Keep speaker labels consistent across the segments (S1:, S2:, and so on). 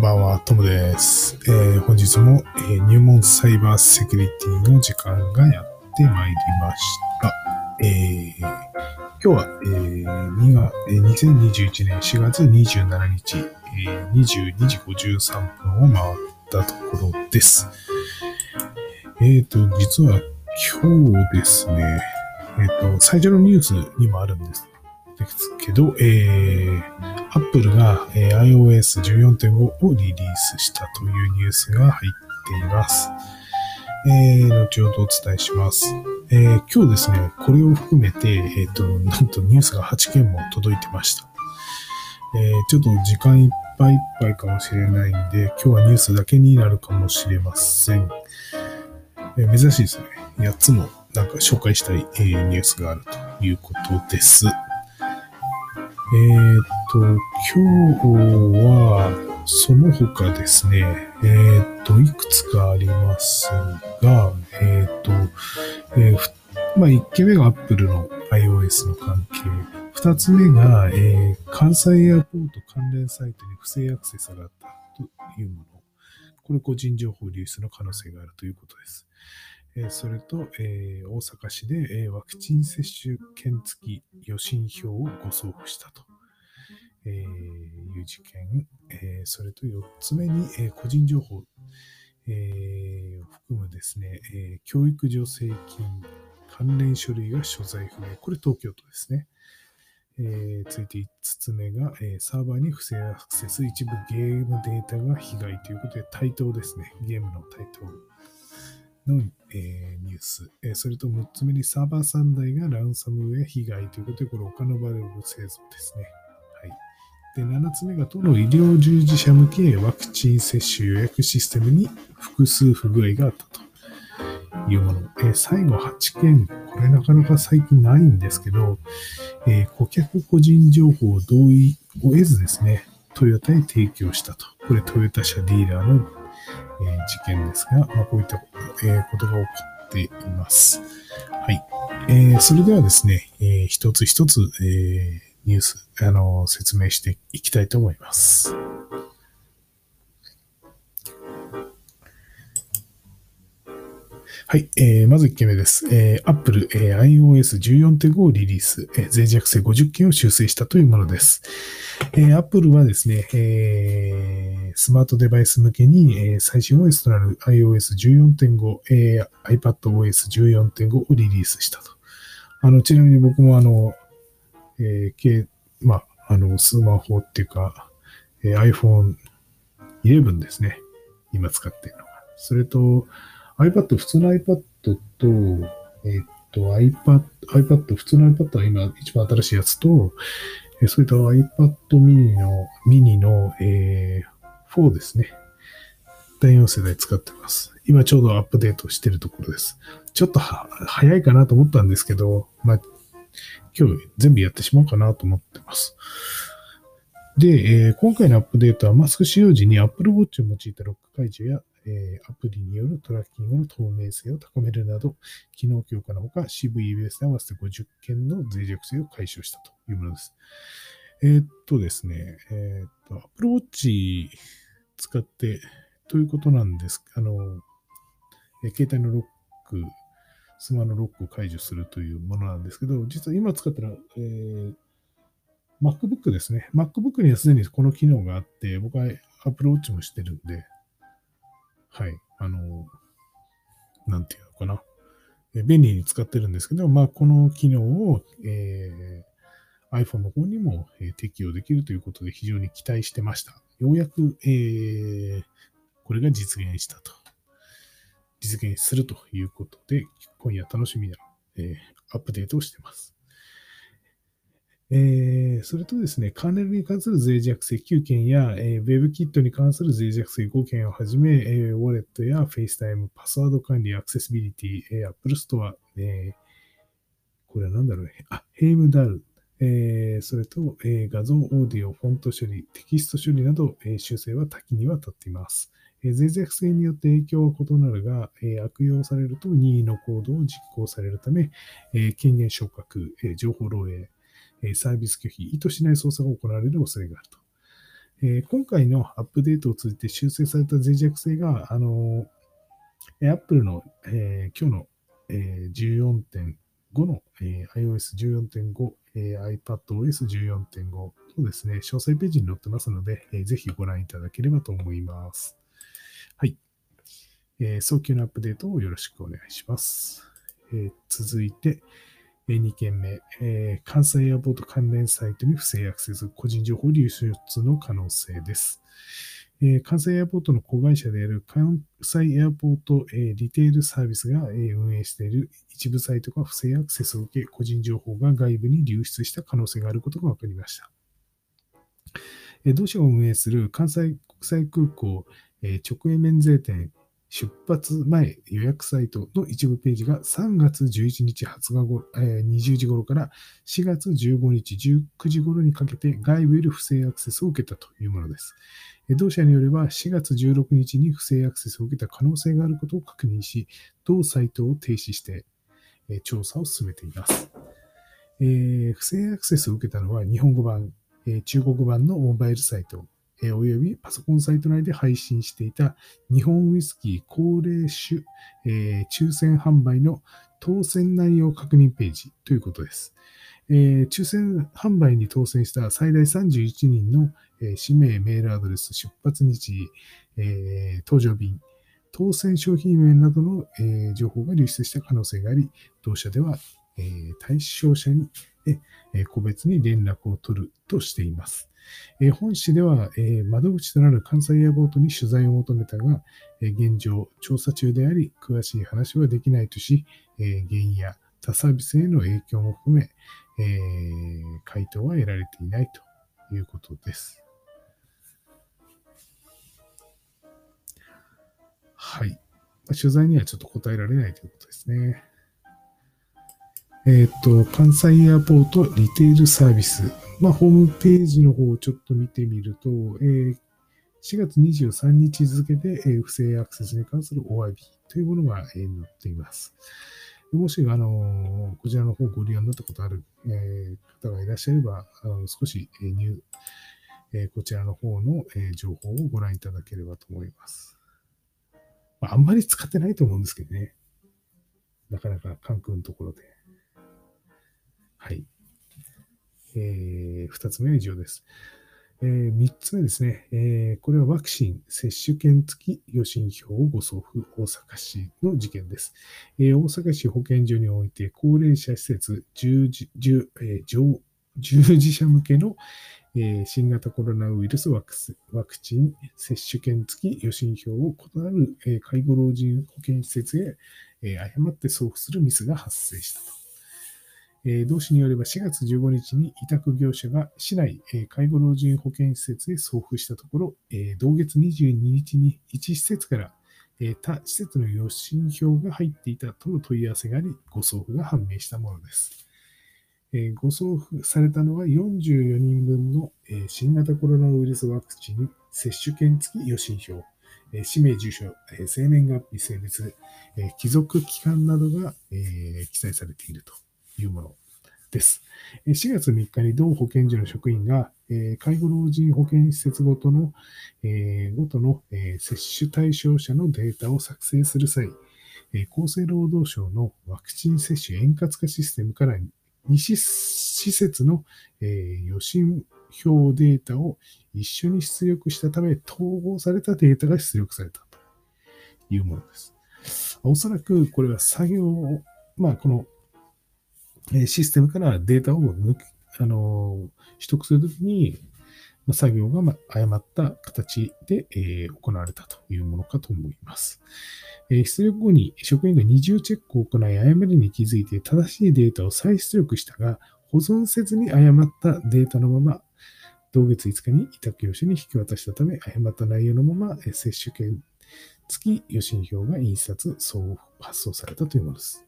S1: ばんは、トムです。えー、本日も、えー入門サイバーセキュリティの時間がやってまいりました。えー、今日は、えー、2がえー2021年4月27日、えー、22時53分を回ったところです。えーと、実は今日ですね、えーと、最初のニュースにもあるんですですけど、えー、Apple が、え iOS14.5 をリリースしたというニュースが入っています。えー、後ほどお伝えします。えー今日ですね、これを含めて、えっ、と、なんとニュースが8件も届いてました。えーちょっと時間いっぱいいっぱいかもしれないんで、今日はニュースだけになるかもしれません。え珍しいですね。8つもなんか紹介したい、えニュースがあるということです。えーっと、今日は、その他ですね、えーっと、いくつかありますが、えーっと、えまあ、1件目が Apple の iOS の関係。2つ目が、え関西エアポート関連サイトに不正アクセスがあったというもの。これ個人情報流出の可能性があるということです。それと、えー大阪市で、えーワクチン接種券付き予診票を誤送付したと、えーいう事件、えそれと4つ目に、え個人情報、えを含むですね、え教育助成金関連書類が所在不明。これ東京都ですね。え続いて5つ目が、えサーバーに不正アクセス、一部ゲームデータが被害ということで、対等ですね。ゲームの対等の、えーニュース、えーそれと6つ目にサーバー3台がランサムウェア被害ということで、これ他のバル製造ですね。はい。で、7つ目が都の医療従事者向けワクチン接種予約システムに複数不具合があったというもの。えー最後8件、これなかなか最近ないんですけど、え顧客個人情報を同意を得ずですね、トヨタへ提供したと。これトヨタ車ディーラーの、事件ですが、まあ、こういった、ことが起こっています。はい。えーそれではですね、えー一つ一つ、えニュース、あの説明していきたいと思います。はい、えーまず1件目です。えー Apple、えー iOS14.5 をリリース、えー脆弱性50件を修正したというものです。えー Apple はですね、えースマートデバイス向けに、えー最新 OS となる iOS14.5、えー iPadOS14.5 をリリースしたと。あの、ちなみに僕もあの、えーけまあ、あの、スマホっていうか、えー iPhone 11ですね。今使っているのが。それと、iPad、普通の iPad と、えっと、iPad、iPad、普通の iPad は今一番新しいやつと、えそれと iPad mini の、mini の、えー4ですね。第4世代使ってます。今ちょうどアップデートしてるところです。ちょっと早いかなと思ったんですけど、まあ、今日全部やってしまおうかなと思ってます。で、えー今回のアップデートはマスク使用時に Apple Watch を用いたロック解除や、えアプリによるトラッキングの透明性を高めるなど、機能強化のほか CVEBS で合わせて50件の脆弱性を解消したというものです。えーっとですね、えーっと、Apple Watch 使ってということなんです。あの、え携帯のロック、スマのロックを解除するというものなんですけど、実は今使ってる、えー MacBook ですね。MacBook にはすでにこの機能があって、僕は Apple Watch もしてるんで、はい、あの、なんていうのかな。便利に使ってるんですけど、まあ、この機能を、えー iPhone の方にも、え適用できるということで非常に期待してました。ようやく、えーこれが実現したと。実現するということで、今夜楽しみな、えーアップデートをしてます。えーそれとですね、カーネルに関する脆弱性9件や、えー WebKit に関する脆弱性5件をはじめ、えーウォレットや FaceTime、パスワード管理、アクセシビリティ、えー Apple Store、えーこれは何だろうね。あ、ヘイムダル、えーそれと、えー画像、オーディオ、フォント処理、テキスト処理など、えー修正は多岐にわたっています。えー脆弱性によって影響は異なるが、えー悪用されると任意の行動を実行されるため、えー権限昇格、えー情報漏洩、サービス拒否、意図しない操作が行われる恐れがあると。え、今回のアップデートを通じて修正された脆弱性が、あの、Apple の、え、今日の、えー、14.5の、えー、iOS14.5、えー、iPadOS14.5 のですね、詳細ページに載ってますので、え、ぜひご覧いただければと思います。はい。え、早急なアップデートをよろしくお願いします。え、続いて、2件目、えー、関西エアポート関連サイトに不正アクセス、個人情報流出の可能性です。えー、関西エアポートの子会社である関西エアポート、えー、リテールサービスが、えー、運営している一部サイトが不正アクセスを受け、個人情報が外部に流出した可能性があることが分かりました。えー、同社を運営する関西国際空港、え、直営免税店出発前予約サイトの一部ページが3月11日20日ご、えー、20時頃から4月15日19時頃にかけて外部より不正アクセスを受けたというものです。同社によれば4月16日に不正アクセスを受けた可能性があることを確認し、同サイトを停止して、調査を進めています。えー、不正アクセスを受けたのは日本語版、えー、中国版のモバイルサイト、えおよびパソコンサイト内で配信していた日本ウイスキー高齢種、えー、抽選販売の当選内容確認ページということです。えー、抽選販売に当選した最大31人の、えー、氏名、メールアドレス、出発日、えー、搭乗便、当選商品名などの、えー、情報が流出した可能性があり、同社では、えー、対象者に、えー、個別に連絡を取るとしています。え本市では、え窓口となる関西エアポートに取材を求めたが、え現状調査中であり、詳しい話はできないとし、え原因や他サービスへの影響も含め、え回答は得られていないということです。はい。取材にはちょっと答えられないということですね。えっ、ー、と、関西エアポートリテールサービス。まあ、ホームページの方をちょっと見てみると、えー、4月23日付で、えー、不正アクセスに関するお詫びというものが、えー、載っています。もし、あのこちらの方ご利用になったことある、えー、方がいらっしゃれば、あの少し、えーニュえー、こちらの方の、えー、情報をご覧いただければと思います。まあ、あんまり使ってないと思うんですけどね。なかなか関空のところで。はい。えー、二つ目は以上です。えー、三つ目ですね、えー。これはワクチン接種券付き予診票をご送付大阪市の事件です。えー、大阪市保健所において高齢者施設従事従、えー、従事者向けの、えー、新型コロナウイルスワクワクチン接種券付き予診票を異なる、えー、介護老人保健施設へ、えー、誤って送付するミスが発生したと。え同市によれば4月15日に委託業者が市内、え介護老人保健施設へ送付したところ、え同月22日に1施設から、え他施設の予診票が入っていたとの問い合わせがあり、誤送付が判明したものです。え誤送付されたのは44人分の、え新型コロナウイルスワクチン接種券付き予診票、え氏名、住所、え生年月日、性別、え帰属期間などが、え記載されていると。いうものです。4月3日に同保健所の職員が、介護老人保健施設ごとの、ごとの接種対象者のデータを作成する際、厚生労働省のワクチン接種円滑化システムから2施設の予診票データを一緒に出力したため、統合されたデータが出力されたというものです。おそらくこれは作業を、まあ、このシステムからデータを抜き、あの、取得するときに、作業が誤った形で、行われたというものかと思います。出力後に職員が二重チェックを行い誤りに気づいて正しいデータを再出力したが、保存せずに誤ったデータのまま、同月5日に委託業者に引き渡したため、誤った内容のまま接種券付き予診票が印刷、送付発送されたというものです。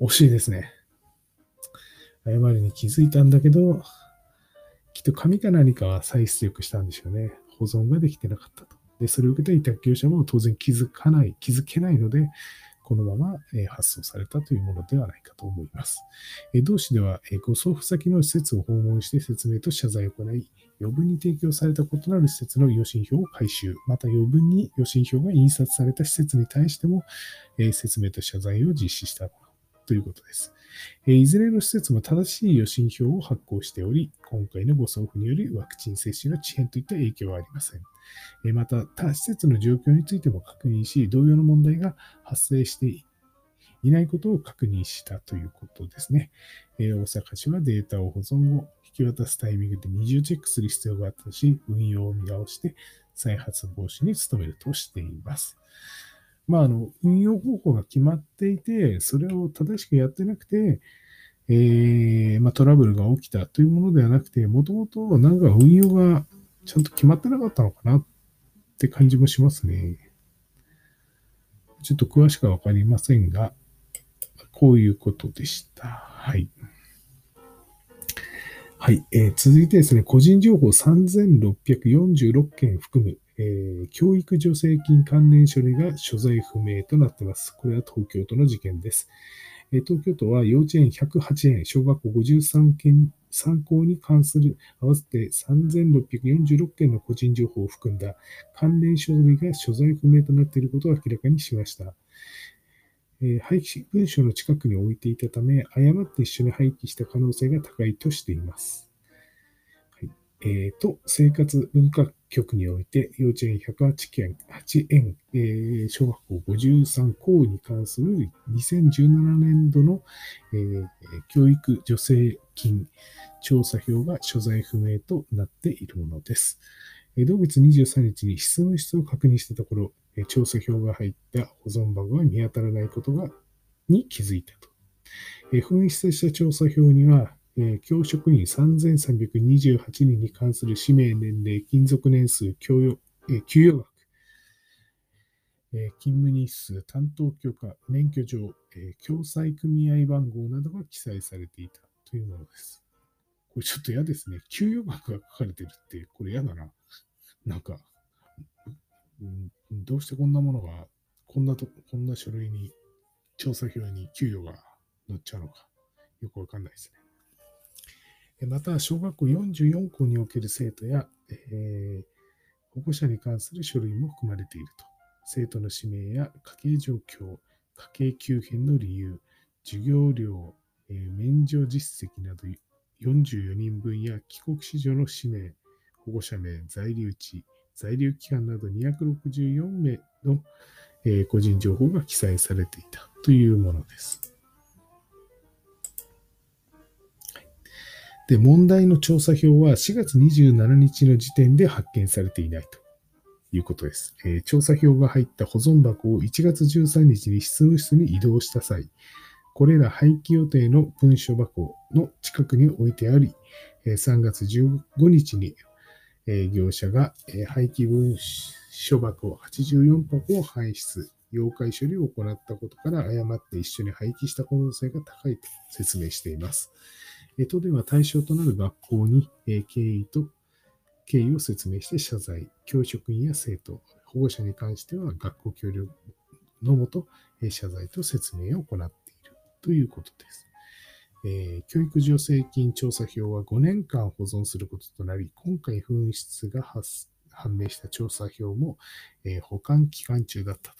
S1: 惜しいですね。誤りに気づいたんだけど、きっと紙か何かは再出力したんでしょうね。保存ができてなかったと。で、それを受けた委託業者も当然気づかない、気づけないので、このまま発送されたというものではないかと思います。同市では、ご送付先の施設を訪問して説明と謝罪を行い、余分に提供された異なる施設の予診票を回収、また余分に予診票が印刷された施設に対しても、説明と謝罪を実施したということです。えいずれの施設も正しい予診票を発行しており、今回のご送付によりワクチン接種の遅延といった影響はありません。えまた、他施設の状況についても確認し、同様の問題が発生していないことを確認したということですね。え大阪市はデータを保存後、引き渡すタイミングで二重チェックする必要があったし、運用を見直して再発防止に努めるとしています。まあ、あの、運用方法が決まっていて、それを正しくやってなくて、えー、まあ、トラブルが起きたというものではなくて、もともとなんか運用がちゃんと決まってなかったのかなって感じもしますね。ちょっと詳しくはわかりませんが、こういうことでした。はい。はい。えー、続いてですね、個人情報3646件含む、えー、教育助成金関連処理が所在不明となっています。これは東京都の事件です。えー、東京都は幼稚園108円、小学校53件参考に関する合わせて3646件の個人情報を含んだ関連書類が所在不明となっていることを明らかにしました。えー、廃棄文書の近くに置いていたため、誤って一緒に廃棄した可能性が高いとしています。えー、と、生活文化局において、幼稚園108件、8円、えー、小学校53校に関する2017年度の、えー、教育助成金調査票が所在不明となっているものです。同月23日に質問室を確認したところ、調査票が入った保存箱が見当たらないことがに気づいたと。紛失した調査票には、え教職員3328人に関する氏名、年齢、勤続年数、給与え給与額、え勤務日数、担当許可、免許状、え共済組合番号などが記載されていたというものです。これちょっと嫌ですね。給与額が書かれてるって、これ嫌だな。なんか、うん、どうしてこんなものが、こんなと、こんな書類に、調査票に給与が載っちゃうのか、よくわかんないですね。また、小学校44校における生徒や、えー、保護者に関する書類も含まれていると。生徒の氏名や家計状況、家計急変の理由、授業料、えー、免除実績など44人分や帰国子女の氏名、保護者名、在留地、在留期間など264名の、個人情報が記載されていたというものです。で、問題の調査票は4月27日の時点で発見されていないということです。えー、調査票が入った保存箱を1月13日に執務室に移動した際、これら廃棄予定の文書箱の近くに置いてあり、3月15日に業者が廃棄文書箱84箱を排出、溶解処理を行ったことから誤って一緒に廃棄した可能性が高いと説明しています。都では対象となる学校に経緯と経緯を説明して謝罪、教職員や生徒、保護者に関しては学校協力のもと謝罪と説明を行っているということです。え、教育助成金調査票は5年間保存することとなり、今回紛失が判明した調査票も、え、保管期間中だったと。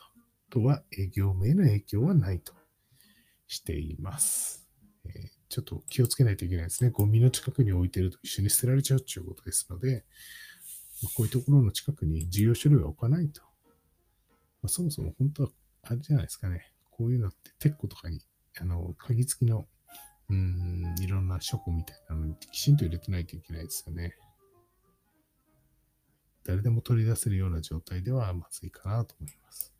S1: とは、業務への影響はないとしています。えーちょっと気をつけないといけないですね。ゴミの近くに置いてると一緒に捨てられちゃうということですので、まこういうところの近くに重要書類は置かないと。まあ、そもそも本当は、あれじゃないですかね。こういうのって、テッコとかに、あの、鍵付きの、うん、いろんな書庫みたいなのにきちんと入れてないといけないですよね。誰でも取り出せるような状態ではまずいかなと思います。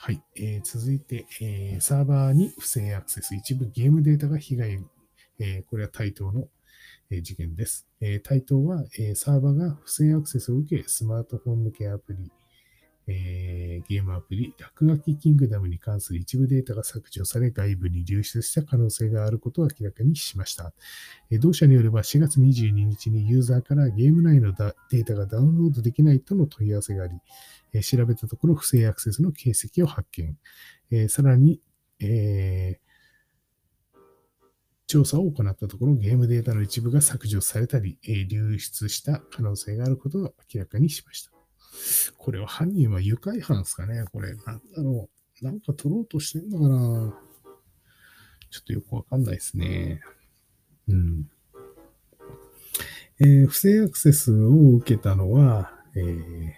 S1: はい。えー、続いて、えー、サーバーに不正アクセス。一部ゲームデータが被害。えー、これは対等の、えー、事件です。えー、対等は、えー、サーバーが不正アクセスを受け、スマートフォン向けアプリ、えー、ゲームアプリ、落書きキングダムに関する一部データが削除され、外部に流出した可能性があることを明らかにしました。えー、同社によれば4月22日にユーザーからゲーム内のデータがダウンロードできないとの問い合わせがあり、えー、調べたところ不正アクセスの形跡を発見。え、さらに、え、調査を行ったところ、ゲームデータの一部が削除されたり、流出した可能性があることを明らかにしました。これは犯人は愉快犯ですかねこれ、なんだろう。なんか取ろうとしてんのかなちょっとよくわかんないですね。うん。えー、不正アクセスを受けたのは、えー、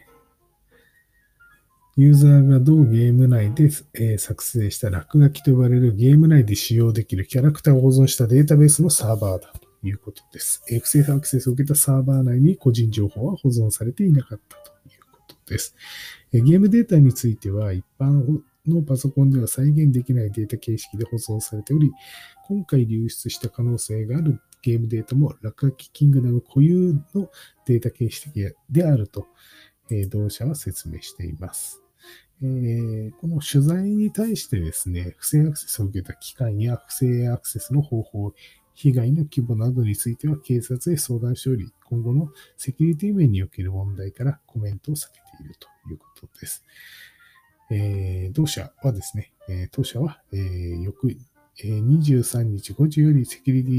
S1: ユーザーが同ゲーム内で、えー、作成した落書きと呼ばれるゲーム内で使用できるキャラクターを保存したデータベースのサーバーだということです。えー、不正アクセスを受けたサーバー内に個人情報は保存されていなかったとです。ゲームデータについては一般のパソコンでは再現できないデータ形式で保存されており、今回流出した可能性があるゲームデータも落書きキングダム固有のデータ形式であると、え同社は説明しています。えー、この取材に対してですね、不正アクセスを受けた機関や不正アクセスの方法、被害の規模などについては警察へ相談しており、今後のセキュリティ面における問題からコメントを避けているということです。えー、同社はですね、え、当社は、え、翌、え、23日5時よりセキュリテ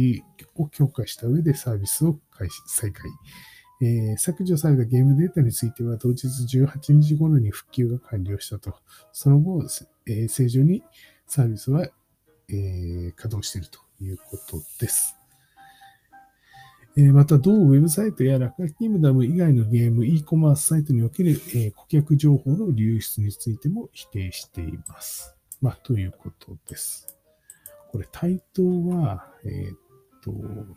S1: ィを強化した上でサービスを開始、再開。えー、削除されたゲームデータについては、同日18日頃に復旧が完了したと。その後、えー、正常にサービスは、えー、稼働しているということです。また、同ウェブサイトや落書きキムダム以外のゲーム、e コマースサイトにおける顧客情報の流出についても否定しています。まあ、ということです。これ、対等は、えっ、と、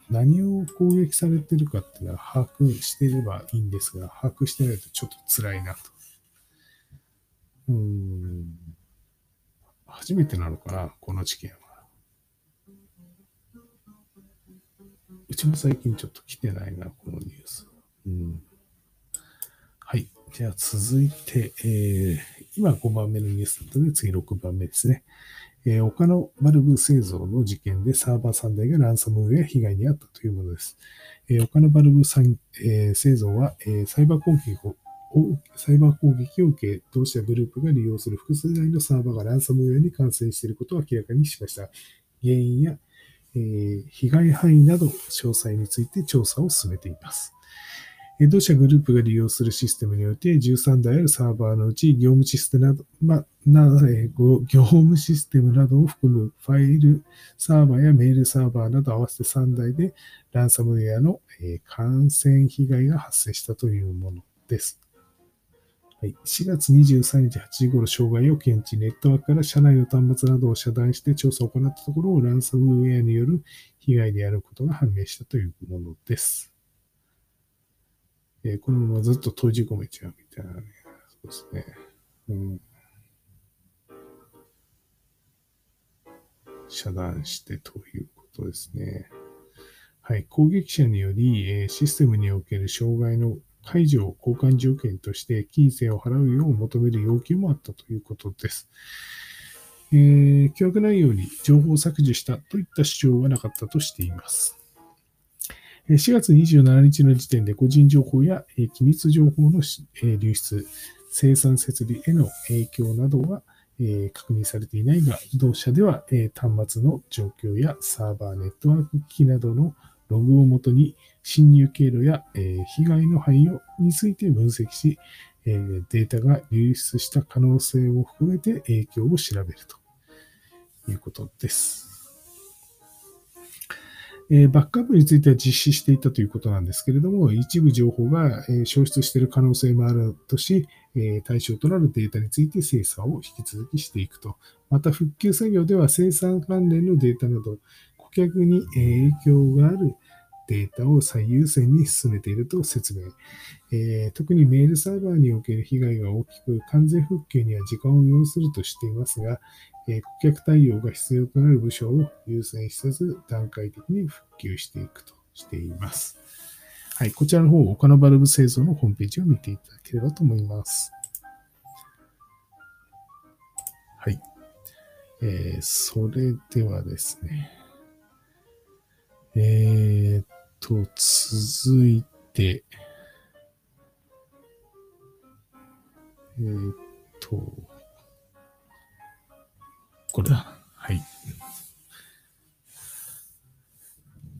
S1: 何を攻撃されてるかっていうのは把握してればいいんですが、把握してないとちょっと辛いなと。うーん。初めてなのかな、この事件は。うちも最近ちょっと来てないな、このニュース。うん。はい。じゃあ続いて、えー、今5番目のニュースだったので、次6番目ですね。えー、岡野バルブ製造の事件でサーバー3台がランサムウェア被害に遭ったというものです。えー、岡野バルブ、えー、製造は、えー、サイバー攻撃をサイバー攻撃を受け、同社グループが利用する複数台のサーバーがランサムウェアに感染していることを明らかにしました。原因やえ、被害範囲など詳細について調査を進めています。同社グループが利用するシステムにおいて13台あるサーバーのうち業務システムなど、ま、な業務システムなどを含むファイルサーバーやメールサーバーなど合わせて3台でランサムウェアのえ感染被害が発生したというものです。はい、4月23日8時頃障害を検知、ネットワークから社内の端末などを遮断して調査を行ったところを、ランサムウェアによる被害であることが判明したというものです。えー、このままずっと閉じ込めちゃうみたいなね。そうですね。うん、遮断してということですね。はい。攻撃者により、えー、システムにおける障害の解除を交換条件として金銭を払うよう求める要求もあったということです。えー、凶悪内容に情報を削除したといった主張はなかったとしています。4月27日の時点で個人情報や機密情報の流出、生産設備への影響などは確認されていないが、同社では端末の状況やサーバー、ネットワーク機器などのログをもとに侵入経路や、え、被害の範囲をについて分析し、え、データが流出した可能性を含めて影響を調べるということです。え、バックアップについては実施していたということなんですけれども、一部情報が、え、消失している可能性もあるとし、え、対象となるデータについて精査を引き続きしていくと。また、復旧作業では生産関連のデータなど、客に影響があるデータを最優先に進めていると説明、えー、特にメールサーバーにおける被害が大きく、完全復旧には時間を要するとしていますが、えー、顧客対応が必要となる部署を優先しつつ、段階的に復旧していくとしています。はい、こちらの方、他のバルブ製造のホームページを見ていただければと思います。はい。えー、それではですね。えー、っと、続いて、えー、っと、これだ。はい。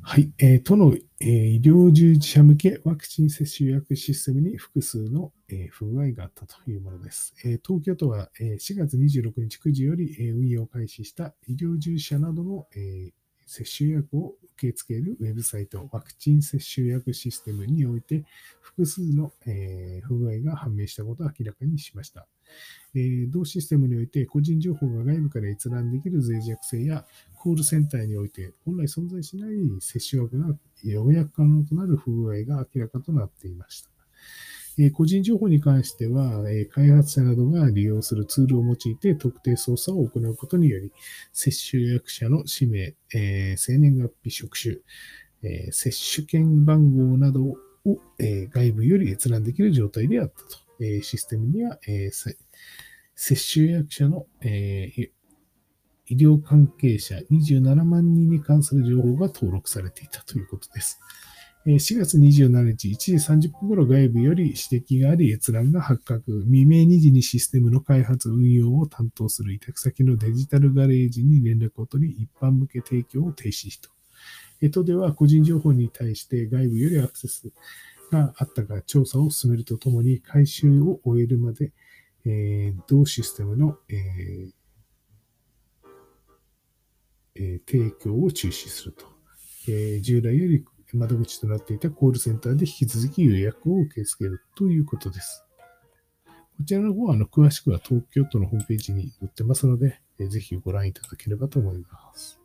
S1: はい。えー、都の、えー、医療従事者向けワクチン接種予約システムに複数の、えー、不具合があったというものです。えー、東京都は、えー、4月26日9時より、えー、運用開始した医療従事者などの、えー、接種予約を受け付けるウェブサイトワクチン接種予約システムにおいて複数の、え、不具合が判明したことを明らかにしました。え、同システムにおいて個人情報が外部から閲覧できる脆弱性やコールセンターにおいて本来存在しない接種枠が予約可能となる不具合が明らかとなっていました。え個人情報に関しては、え開発者などが利用するツールを用いて特定操作を行うことにより、接種予約者の氏名、え生年月日、職種、え接種券番号などを、え外部より閲覧できる状態であったと。えシステムには、え接種予約者の、え医療関係者27万人に関する情報が登録されていたということです。4月27日1時30分頃外部より指摘があり閲覧が発覚。未明2時にシステムの開発運用を担当する委託先のデジタルガレージに連絡を取り、一般向け提供を停止した。都では個人情報に対して外部よりアクセスがあったか調査を進めるとともに、回収を終えるまで、えー、同システムの、えーえー、提供を中止すると。えー、従来より窓口となっていたコールセンターで引き続き予約を受け付けるということです。こちらの方は、あの、詳しくは東京都のホームページに載ってますので、えぜひご覧いただければと思います。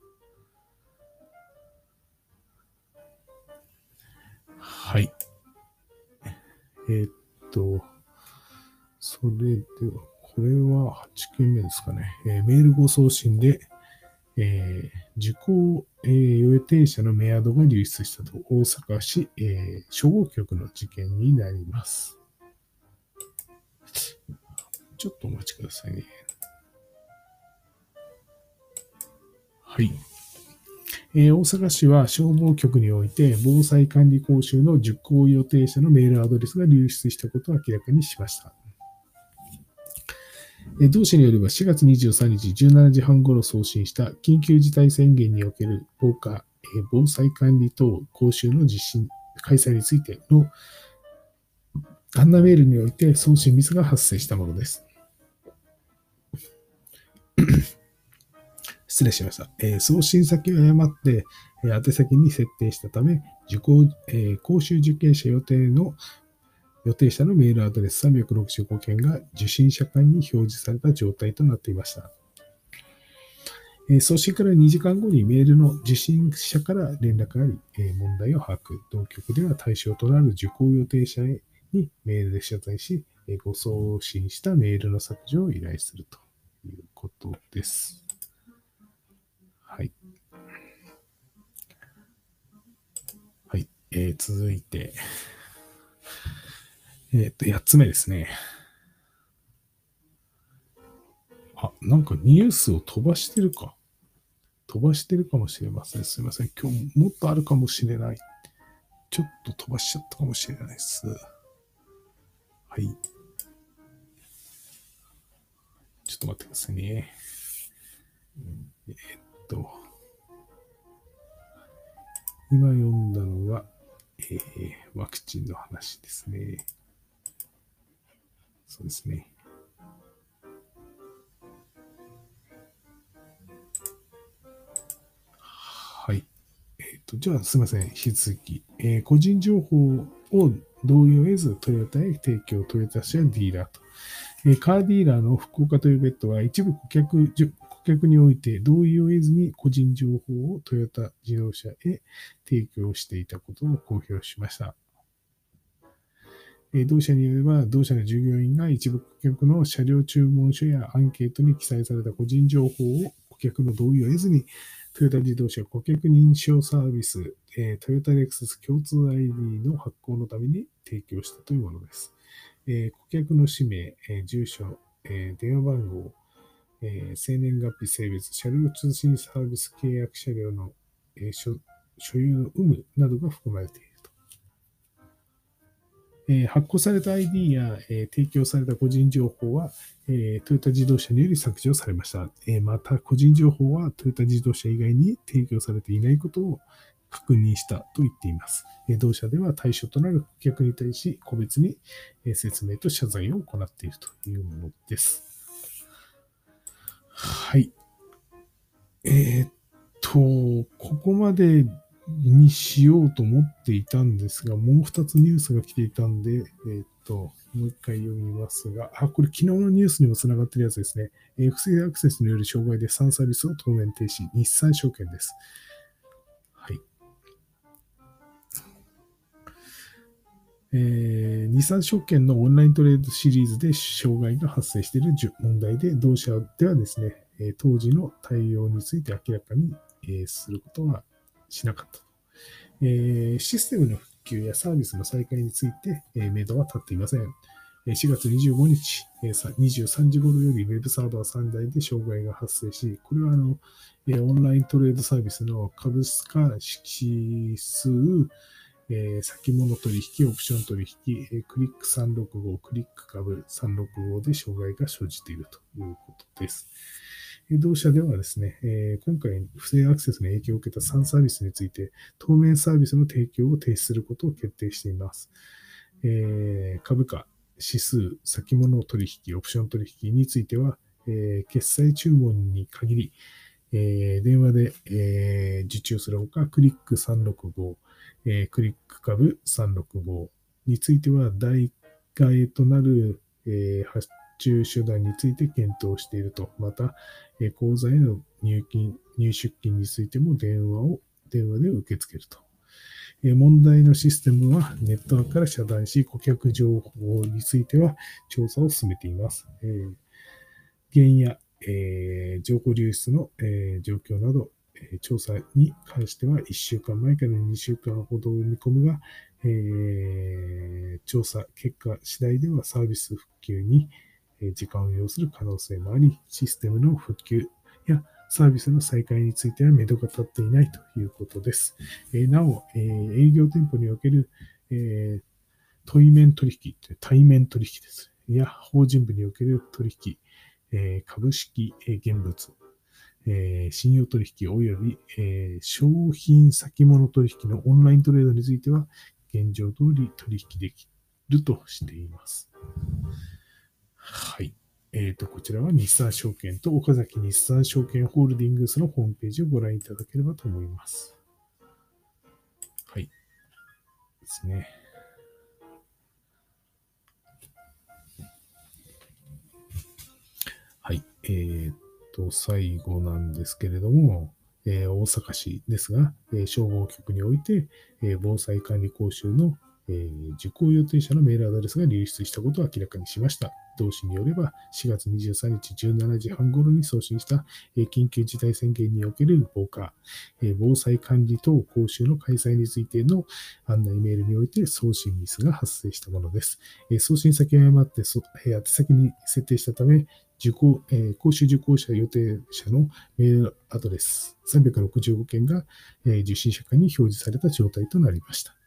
S1: はい。えー、っと、それでは、これは8件目ですかね。えー、メールご送信で、えー、受講、えー、予定者のメアドが流出したと大阪市、えー、初号局の事件になります。ちょっとお待ちくださいね。はい。えー、大阪市は消防局において防災管理講習の受講予定者のメールアドレスが流出したことを明らかにしました。同市によれば4月23日17時半ごろ送信した緊急事態宣言における防火、防災管理等講習の実施開催についての案内メールにおいて送信ミスが発生したものです。失礼しました。え、送信先を誤って、え、宛先に設定したため、受講、え、講習受験者予定の予定者のメールアドレス365件が受信者間に表示された状態となっていました。送信から2時間後にメールの受信者から連絡があり、問題を把握。同局では対象となる受講予定者にメールで謝罪し、ご送信したメールの削除を依頼するということです。はい。はい。えー、続いて、えっ、と、8つ目ですね。あ、なんかニュースを飛ばしてるか。飛ばしてるかもしれません。すいません。今日もっとあるかもしれない。ちょっと飛ばしちゃったかもしれないです。はい。ちょっと待ってくださいね。え、っと、今読んだのは、えー、ワクチンの話ですね。そうですね。はい。えっ、ー、と、じゃあすみません。引き続き、えー、個人情報を同意を得ずトヨタへ提供、トヨタ社ディーラーと。えー、カーディーラーの福岡トヨベットは一部顧客、顧客において同意を得ずに個人情報をトヨタ自動車へ提供していたことを公表しました。同社によれば、同社の従業員が一部顧客の車両注文書やアンケートに記載された個人情報を顧客の同意を得ずに、トヨタ自動車顧客認証サービス、えトヨタレクサス共通 ID の発行のために提供したというものです。え顧客の氏名、え住所、え電話番号、え、生年月日、性別、車両通信サービス契約車両の、え、所有の有無などが含まれていると。え、発行された ID や、え提供された個人情報は、えトヨタ自動車により削除されました。えまた、個人情報はトヨタ自動車以外に提供されていないことを確認したと言っています。同社では対象となる顧客に対し、個別に説明と謝罪を行っているというものです。はい。えー、っと、ここまでにしようと思っていたんですが、もう二つニュースが来ていたんで、えー、っと、もう一回読みますが、あ、これ昨日のニュースにもつながってるやつですね。不正アクセスによる障害で3サービスを当面停止、日産証券です。はいえー、日産証券のオンライントレードシリーズで障害が発生している問題で、同社ではですね、当時の対応について明らかに、することはしなかった。えー、システムの復旧やサービスの再開について、えー、目処は立っていません。4月25日、23時頃より Web サーバー3台で障害が発生し、これはあの、オンライントレードサービスの株価指数、先物取引、オプション取引、クリック365、クリック株365で障害が生じているということです。同社ではですね、今回不正アクセスの影響を受けた3サービスについて、当面サービスの提供を停止することを決定しています。株価、指数、先物取引、オプション取引については、決済注文に限り、電話で、受注するほか、クリック365、クリック株365については、代替となる、え、発注手段について検討していると。また、え、口座への入金、入出金についても電話を、電話で受け付けると。え、問題のシステムはネットワークから遮断し、顧客情報については調査を進めています。えー、原因や、えー、情報流出の、えー、状況などえ、調査に関しては1週間前から2週間ほど見込むが、えー、調査結果次第ではサービス復旧に時間を要する可能性もあり、システムの復旧やサービスの再開については目処が立っていないということです。え、なお、え、営業店舗における、え、対面取引、対面取引です。や、法人部における取引、え、株式、え、現物、え、信用取引及び、え、商品先物取引のオンライントレードについては、現状通り取引できるとしています。はい。えっ、ー、と、こちらは日産証券と岡崎日産証券ホールディングスのホームページをご覧いただければと思います。はい。ですね。はい。えーと、最後なんですけれども、えー、大阪市ですが、えー、消防局において、えー、防災管理講習の、え受講予定者のメールアドレスが流出したことを明らかにしました。同氏によれば、4月23日17時半頃に送信した、緊急事態宣言における防火、防災管理等講習の開催についての案内メールにおいて送信ミスが発生したものです。送信先を誤って宛先に設定したため、受講、えー、講習受講者予定者のメールアドレス365件が、えー、受信者間に表示された状態となりました。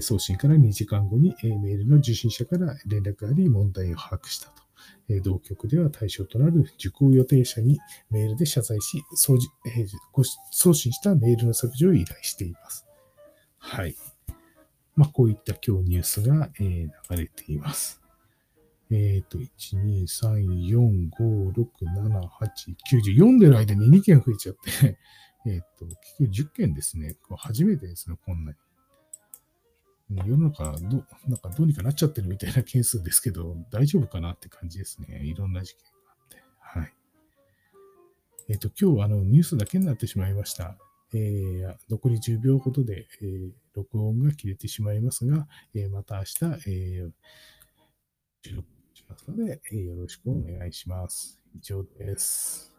S1: 送信から2時間後に、メールの受信者から連絡があり問題を把握したと。同局では対象となる受講予定者にメールで謝罪し、送、信したメールの削除を依頼しています。はい。まあ、こういった今日ニュースが、流れています。えっ、ー、と、1、2、3、4、5、6、7、8、9、10。読んでる間に2件増えちゃって えっと、結局10件ですね。初めてですね、こんなに。世の中ど、なんかどうにかなっちゃってるみたいな件数ですけど、大丈夫かなって感じですね。いろんな事件があって。はい。えっ、ー、と、今日、あの、ニュースだけになってしまいました。えー、残り10秒ほどで、えー、録音が切れてしまいますが、えー、また明日、えー、ますので、えよろしくお願いします。以上です。